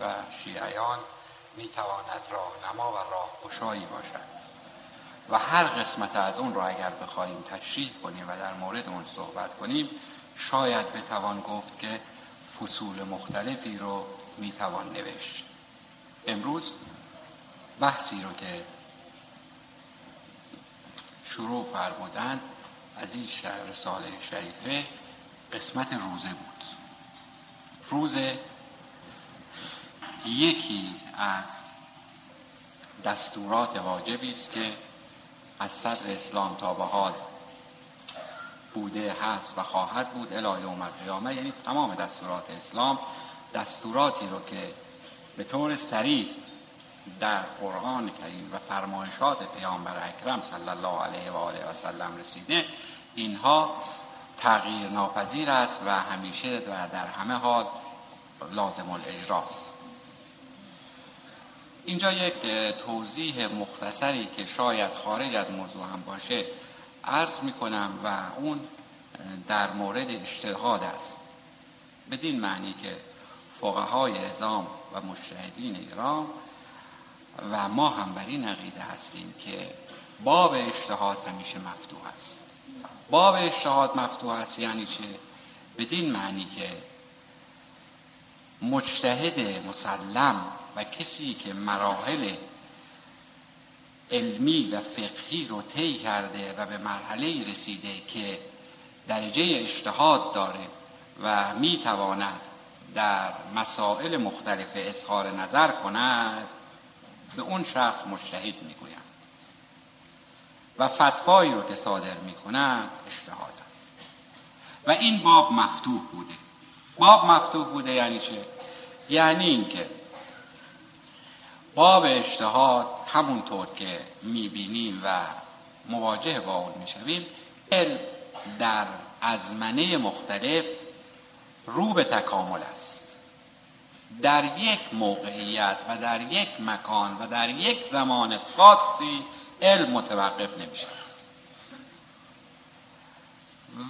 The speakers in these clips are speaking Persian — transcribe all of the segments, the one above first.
و شیعیان می‌تواند راهنما و راهگشایی باشد. و هر قسمت از اون را اگر بخواهیم تشریح کنیم و در مورد اون صحبت کنیم شاید بتوان گفت که فصول مختلفی رو می‌توان نوشت. امروز بحثی رو که شروع فرمودند از این رساله شریفه قسمت روزه بود. روزه یکی از دستورات واجبی است که از صدر اسلام تا به حال بوده هست و خواهد بود الهی یوم القیامه. یعنی تمام دستورات اسلام دستوراتی رو که به طور سریح در قرآن کریم و فرمایشات پیامبر اکرم صلی الله علیه و آله و سلم رسیده اینها تغییر ناپذیر است و همیشه و در همه حال لازم الاجراست. اینجا یک توضیح مختصری که شاید خارج از موضوع هم باشه عرض می کنم و اون در مورد اجتهاد است. بدین معنی که فقهای ازام و مشتهدین ایران و ما هم بر این عقیده هستیم که باب اجتهاد همیشه مفتوح است. باب اجتهاد مفتوح است یعنی چه؟ بدین معنی که مجتهد مسلم و کسی که مراحل علمی و فقهی رو طی کرده و به مرحله رسیده که درجه اجتهاد داره و می‌تواند در مسائل مختلف اظهار نظر کند به اون شخص مجتهد می‌گویند و فتوایی رو که صادر می‌کنند اجتهاد است. و این باب مفتوح بوده. باب مفتوح بوده یعنی چه یعنی اینکه باب اجتهاد همونطور که می‌بینیم و مواجه با اون می‌شویم علم در ازمنه مختلف رو به تکامل است. در یک موقعیت و در یک مکان و در یک زمان خاصی علم متوقف نمیشه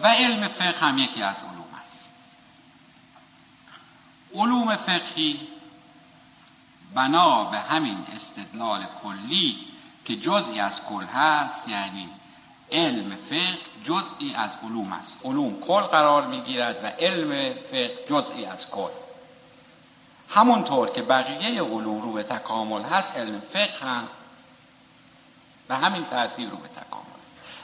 و علم فقه هم یکی از است علوم فقهی بنا به همین استدلال کلی که جزئی از کل هست یعنی علم فقه جزئی از علوم است. علوم کل قرار می‌گیرد و علم فقه جزئی از کل. همونطور که بقیه علوم رو به تکامل هست علم فقه هم به همین ترتیب رو به تکامل.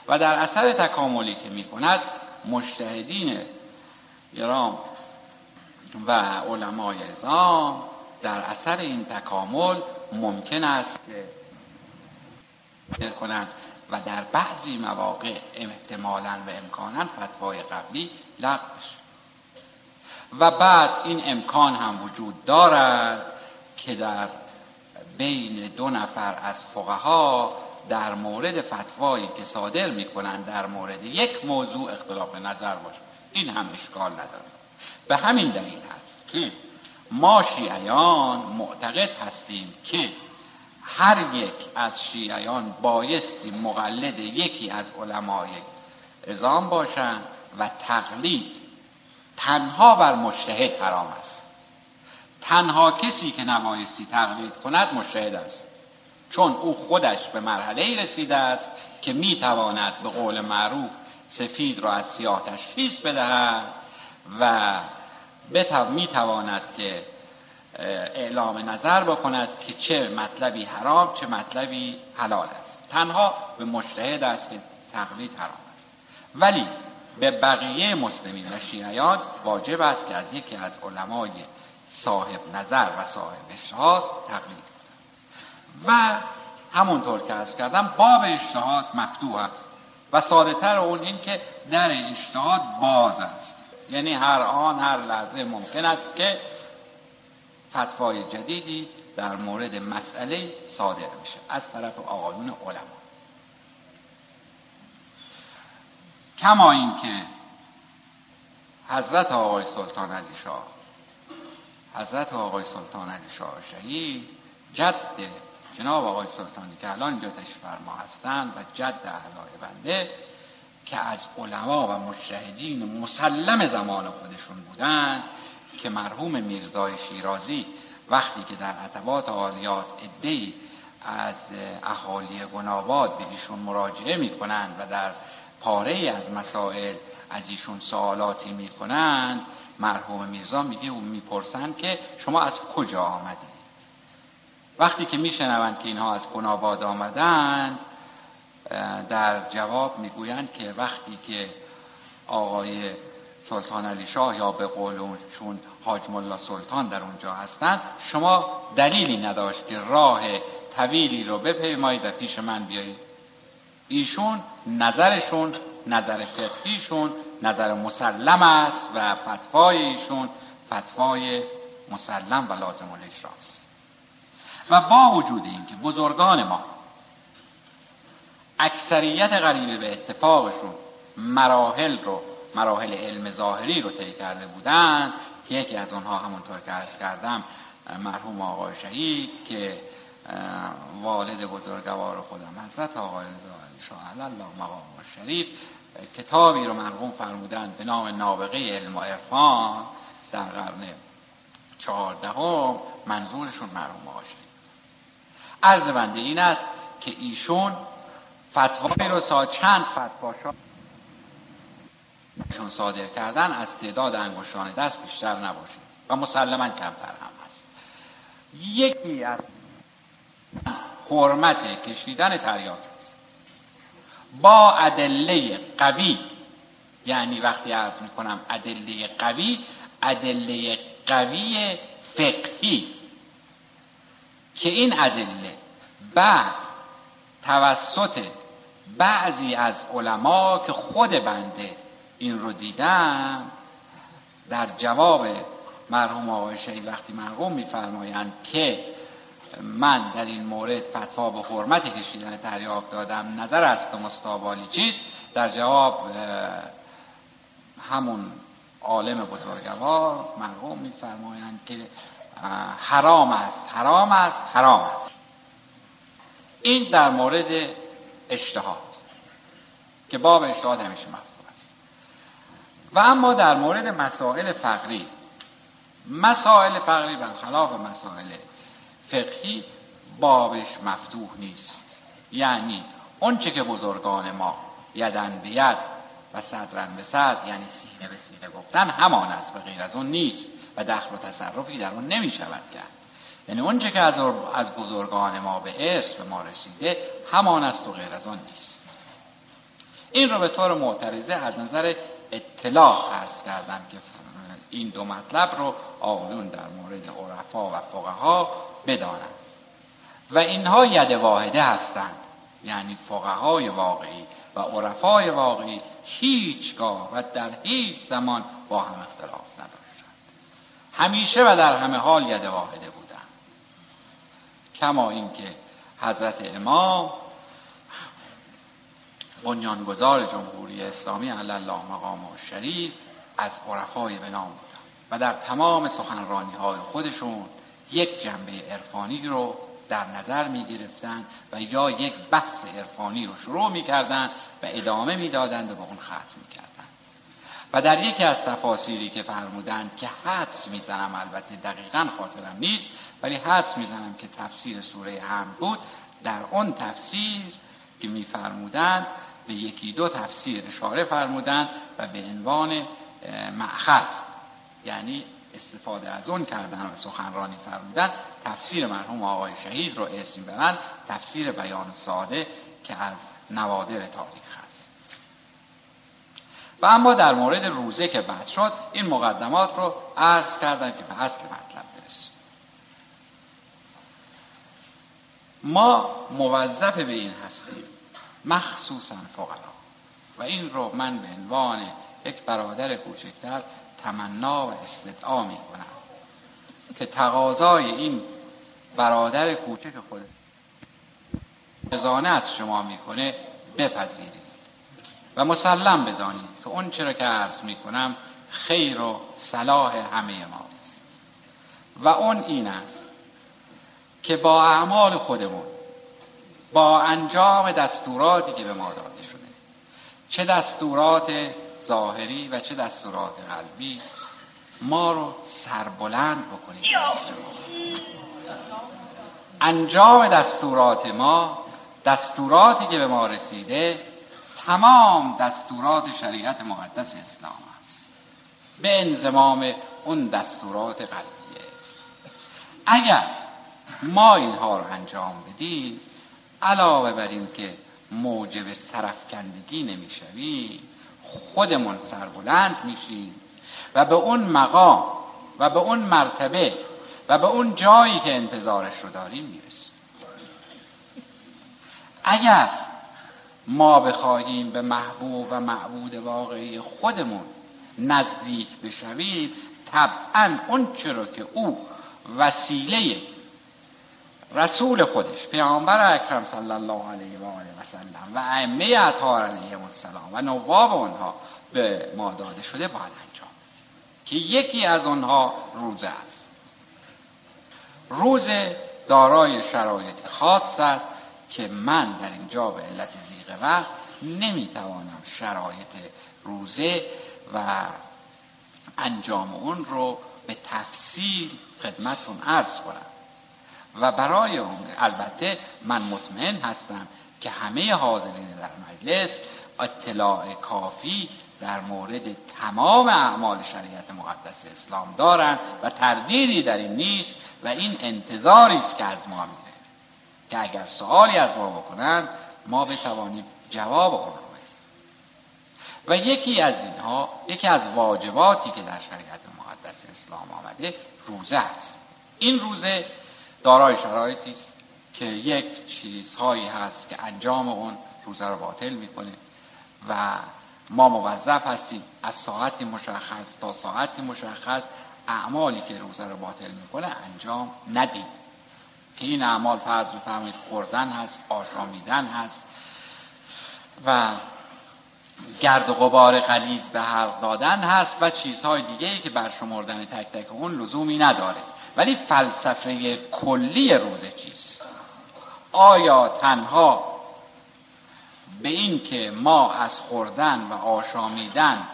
و در اثر تکاملی که می کند مجتهدین ایران و علمای ازام در اثر این تکامل ممکن است که کنند و در بعضی مواقع احتمالا و امکانا فتوای قبلی لغو و بعد این امکان هم وجود دارد که در بین دو نفر از فقها در مورد فتوایی که صادر می‌کنند در مورد یک موضوع اختلاف نظر باشه. این هم اشکال نداره به همین دلیل هست که ما شیعیان معتقد هستیم که هر یک از شیعیان بایستی مقلد یکی از علمای ازام باشند و تقلید تنها بر مشتهد حرام است. تنها کسی که نبایستی تقلید کند مشتهد است. چون او خودش به مرحله رسیده است که می‌تواند به قول معروف سفید را از سیاه تشخیص بدهد و می‌تواند که اعلام نظر بکند که چه مطلبی حرام چه مطلبی حلال است. تنها به مشتهد است که تقلید حرام است. ولی به بقیه مسلمین و شیعیان واجب است که از یکی از علمای صاحب نظر و صاحب اشتهاد تقلید کنند. و همونطور که از کردم باب اشتهاد مفتوح است. و ساده تر اون این که در اشتهاد باز است. یعنی هر آن هر لحظه ممکن است که فتوای جدیدی در مورد مسئله صادر میشه از طرف آقایون علما. کما اینکه حضرت آقای سلطان علی شاه حضرت آقای سلطان علی شاه شهید جد جناب آقای سلطانی که الان اینجا تشریف فرما هستند و جد اهلای بنده که از علما و مجتهدین مسلم زمان خودشون بودند که مرحوم میرزای شیرازی وقتی که در عطبات عالیات ادهی از اهالی گناباد به ایشون مراجعه می کنند و در پاره از مسائل از ایشون سوالاتی می کنند مرحوم میرزا میگه و می‌پرسند که شما از کجا آمدید؟ وقتی که میشنوند که اینها از گناباد آمدند در جواب می‌گویند که وقتی که آقای سلطان علی شاه یا به قولشون حاج ملا سلطان در اونجا هستند شما دلیلی نداشت که راه طویلی رو بپیمایید و پیش من بیایید. ایشون نظرشون نظر فقهیشون نظر مسلم است و فتوای ایشون فتوای مسلم و لازم الاجراست و با وجود اینکه بزرگان ما اکثریت غریبه به اتفاقشون مراحل رو مراحل علم ظاهری رو طی کرده بودند که یکی از اونها همونطور که عرض کردم مرحوم آقای شهید که والد بزرگوار خودم حضرت آقای رضا علی شاه الله مقام شریف کتابی رو مرحوم فرمودند به نام نابغه علم و عرفان در قرن چهاردهم منظورشون مرحوم آقای شریف عرض بنده این است که ایشون فتوایی رو سا چند فتوا ایشون صادر کردن از تعداد انگشتان دست بیشتر نباشه و مسلما کمتر هم هست. یکی از حرمت کشیدن تریاک است. با ادله قوی یعنی وقتی عرض می‌کنم ادله قوی ادله قوی فقهی. که این ادله بعد توسط بعضی از علما که خود بنده این رو دیدم در جواب مرحوم آقای شهید وقتی مرحوم میفرمایند که من در این مورد فتوا به حرمت کشیدن تریاک دادم نظر است مستابالی چیست؟ در جواب همون عالم بزرگوار مرحوم میفرمایند که حرام است حرام است حرام است. این در مورد اجتهاد که باب اجتهاد همیشه مفتوح است. و اما در مورد مسائل فقری مسائل فقری برخلاف مسائل فقهی بابش مفتوح نیست. یعنی اونچه که بزرگان ما یدن به ید و صدرن به صد یعنی سینه به سینه گفتن همان است و غیر از اون نیست و دخل و تصرفی در اون نمی شود کرد. یعنی اونچه که از, از بزرگان ما به ارث به ما رسیده همان است و غیر از آن نیست. این رو به طور معترضه از نظر اطلاع عرض کردم که این دو مطلب رو آقایون در مورد عرفا و فقها بدانند. و اینها ید واحده هستند. یعنی فقهای واقعی و عرفای واقعی هیچگاه و در هیچ زمان با هم اختلاف نداشتند. همیشه و در همه حال ید واحده بودند کما اینکه حضرت امام بنیانگذار جمهوری اسلامی علی الله مقام و شریف از عرفای به نام بودند و در تمام سخنرانی های خودشون یک جنبه عرفانی رو در نظر می گرفتن و یا یک بحث عرفانی رو شروع می کردن و ادامه می دادند و به اون ختم می کردن و در یکی از تفاسیری که فرمودند که حدس می‌زنم البته دقیقا خاطرم نیست ولی حدس می‌زنم که تفسیر سوره هم بود در اون تفسیر که میفرمودند به یکی دو تفسیر اشاره فرمودند و به عنوان معخذ یعنی استفاده از اون کردن و سخنرانی فرمودن تفسیر مرحوم آقای شهید رو اسم برن تفسیر بیان ساده که از نوادر تاریخ و اما در مورد روزه که بحث شد این مقدمات رو عرض کردن که به اصل مطلب برسیم. ما موظف به این هستیم مخصوصا فقرا. و این رو من به عنوان یک برادر کوچکتر تمنا و استدعا می کنم که تقاضای این برادر کوچک خود ازانه از شما می‌کنه بپذیرید. و مسلم بدانید که اون چرا که عرض می‌کنم خیر و صلاح همه ماست. و اون این است که با اعمال خودمون با انجام دستوراتی که به ما داده شده چه دستورات ظاهری و چه دستورات قلبی ما رو سربلند بکنید. انجام دستورات ما دستوراتی که به ما رسیده تمام دستورات شریعت مقدس اسلام است. به انزمام اون دستورات قدیه اگر ما اینها رو انجام بدیم علاوه بر این که موجب سرفکندگی نمی‌شویم خودمون سربلند میشیم و به اون مقام و به اون مرتبه و به اون جایی که انتظارش رو داریم می‌رسیم. اگر ما بخواهیم به محبوب و معبود واقعی خودمون نزدیک بشویم طبعا اون چرا که او وسیله رسول خودش پیامبر اکرم صلی الله علیه و آله و سلم و ائمه اطهار علیهم السلام و نواب آنها به ما داده شده باید انجام که یکی از آنها روزه است. روزه دارای شرایط خاص است که من در اینجا به علت زیغ وقت نمی‌توانم شرایط روزه و انجام اون رو به تفصیل خدمتون عرض کنم. و برای اون البته من مطمئن هستم که همه حاضرین در مجلس اطلاع کافی در مورد تمام اعمال شریعت مقدس اسلام دارند و تردیدی در این نیست و این انتظاری است که از ما میره که اگر سوالی از ما بکنند ما بتوانیم جواب آن رو و یکی از اینها یکی از واجباتی که در شریعت مقدس اسلام آمده روزه است. این روزه دارای شرایطی است که یک چیزهایی هست که انجام اون روزه رو باطل می‌کنه و ما موظف هستیم از ساعتی مشخص تا ساعتی مشخص اعمالی که روزه رو باطل می‌کنه انجام ندیم. که این اعمال فرض بفرمایید خوردن هست آشامیدن هست و گرد و غبار غلیز به حلق دادن هست و چیزهای دیگه ای که برشمردن تک تک اون لزومی نداره. ولی فلسفه کلی روزه چیست؟ آیا تنها به این که ما از خوردن و آشامیدن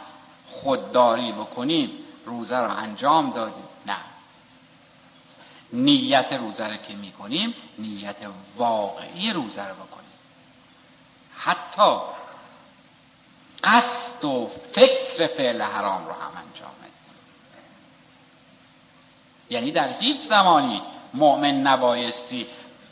خودداری بکنیم روزه را انجام دادیم؟ نه. نیت روزه را که می‌کنیم نیت واقعی روزه را بکنیم. حتی قصد و فکر فعل حرام رو هم انجام ندیم. یعنی در هیچ زمانی مؤمن نبایستی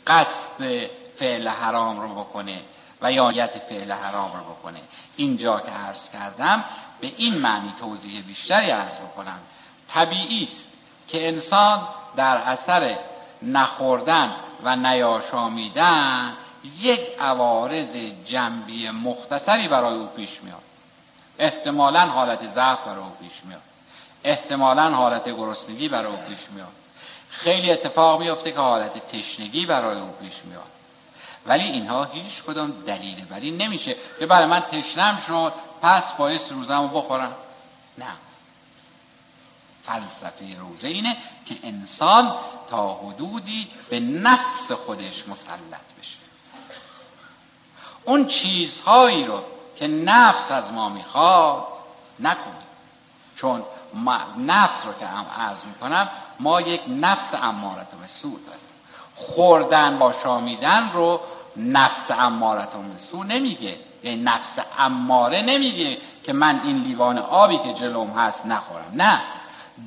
قصد فعل حرام رو بکنه و یا نیت فعل حرام رو بکنه. اینجا که عرض کردم به این معنی توضیح بیشتری عرض بکنم. طبیعی است که انسان در اثر نخوردن و نیاشامیدن یک عوارض جنبی مختصری برای او پیش میاد. احتمالا حالت ضعف برای او پیش میاد. احتمالا حالت گرسنگی برای او پیش میاد. خیلی اتفاق میفته که حالت تشنگی برای او پیش میاد. ولی اینها هیچ کدام دلیل ولی نمیشه که برای من تشنم شد پس باعث روزم رو بخورم. نه. فلسفه روزه اینه که انسان تا حدودی به نفس خودش مسلط بشه. اون چیزهایی رو که نفس از ما می‌خواد نکنیم چون نفس رو که هم عرض می‌کنم ما یک نفس امارت به سود داریم. خوردن با شامیدن رو نفس امارت به سو نمیگه. یعنی نفس اماره نمیگه که من این لیوان آبی که جلوم هست نخورم. نه.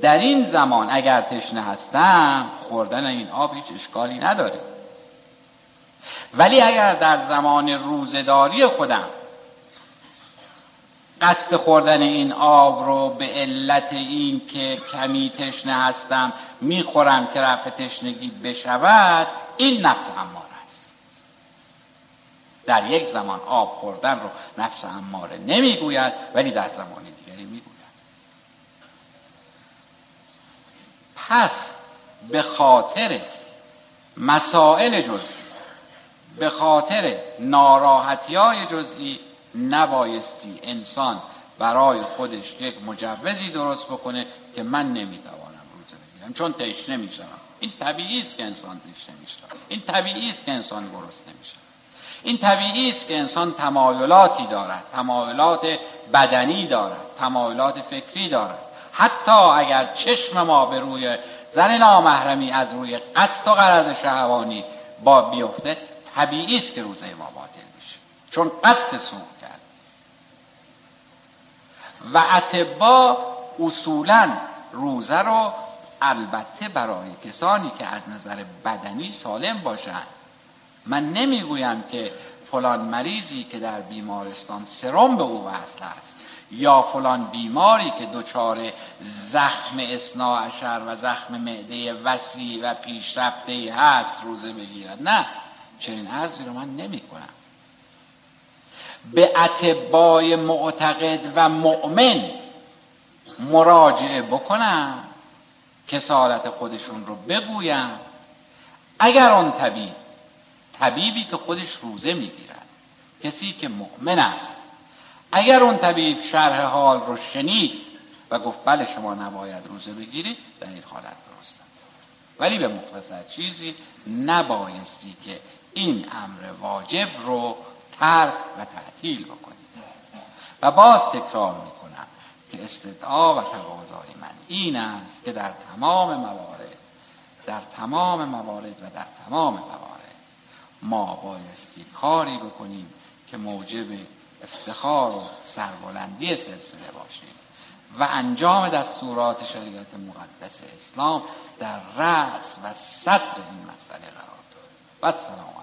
در این زمان اگر تشنه هستم خوردن این آب هیچ اشکالی نداره. ولی اگر در زمان روزداری خودم قصد خوردن این آب رو به علت این که کمی تشنه هستم می‌خورم که رفع تشنگی بشود این نفس اماره است. در یک زمان آب خوردن رو نفس اماره نمی‌گوید ولی در زمان دیگری می‌گوید. پس به خاطر مسائل جزئی به خاطر ناراحتی های جزئی نبایستی انسان برای خودش یک مجوزی درست بکنه که من نمی‌توانم روزه بگیرم چون تشنه میشم این طبیعی است که انسان تشنه میشه این طبیعی است که انسان گرسنه نمیشه این طبیعی است که انسان تمایلاتی دارد تمایلات بدنی دارد تمایلات فکری دارد. حتی اگر چشم ما به روی زن نامحرمی از روی قصد و قرض شهوانی با بیفته طبیعی است که روزه ما باطل میشه چون قصد سوء کرد. و اتبا اصولا روزه رو البته برای کسانی که از نظر بدنی سالم باشند من نمی‌گویم که فلان مریضی که در بیمارستان سرم به او وصل است. یا فلان بیماری که دچار زخم اشر و زخم معده وسیع و پیشرفته هست روزه بگیرد نه چنین عرضی رو من نمی کنم به اتبای معتقد و مؤمن مراجعه بکنم کسالت خودشون رو بگویم. اگر آن طبیب طبیبی که خودش روزه می‌گیرد کسی که مؤمن است اگر اون طبیب شرح حال رو شنید و گفت بله شما نباید روزه بگیرید در این حالت درست است. ولی به مختصر چیزی نبایستی که این امر واجب رو ترک و تعطیل بکنید. و باز تکرار می‌کنم که استدعا و تقاضای من این است که در تمام موارد در تمام موارد و در تمام موارد ما بایستی کاری بکنیم که موجب افتخار و سربلندی سلسله باشیم و انجام دستورات شریعت مقدس اسلام در رأس و صدر این مسئله قرار داد. و علیکم.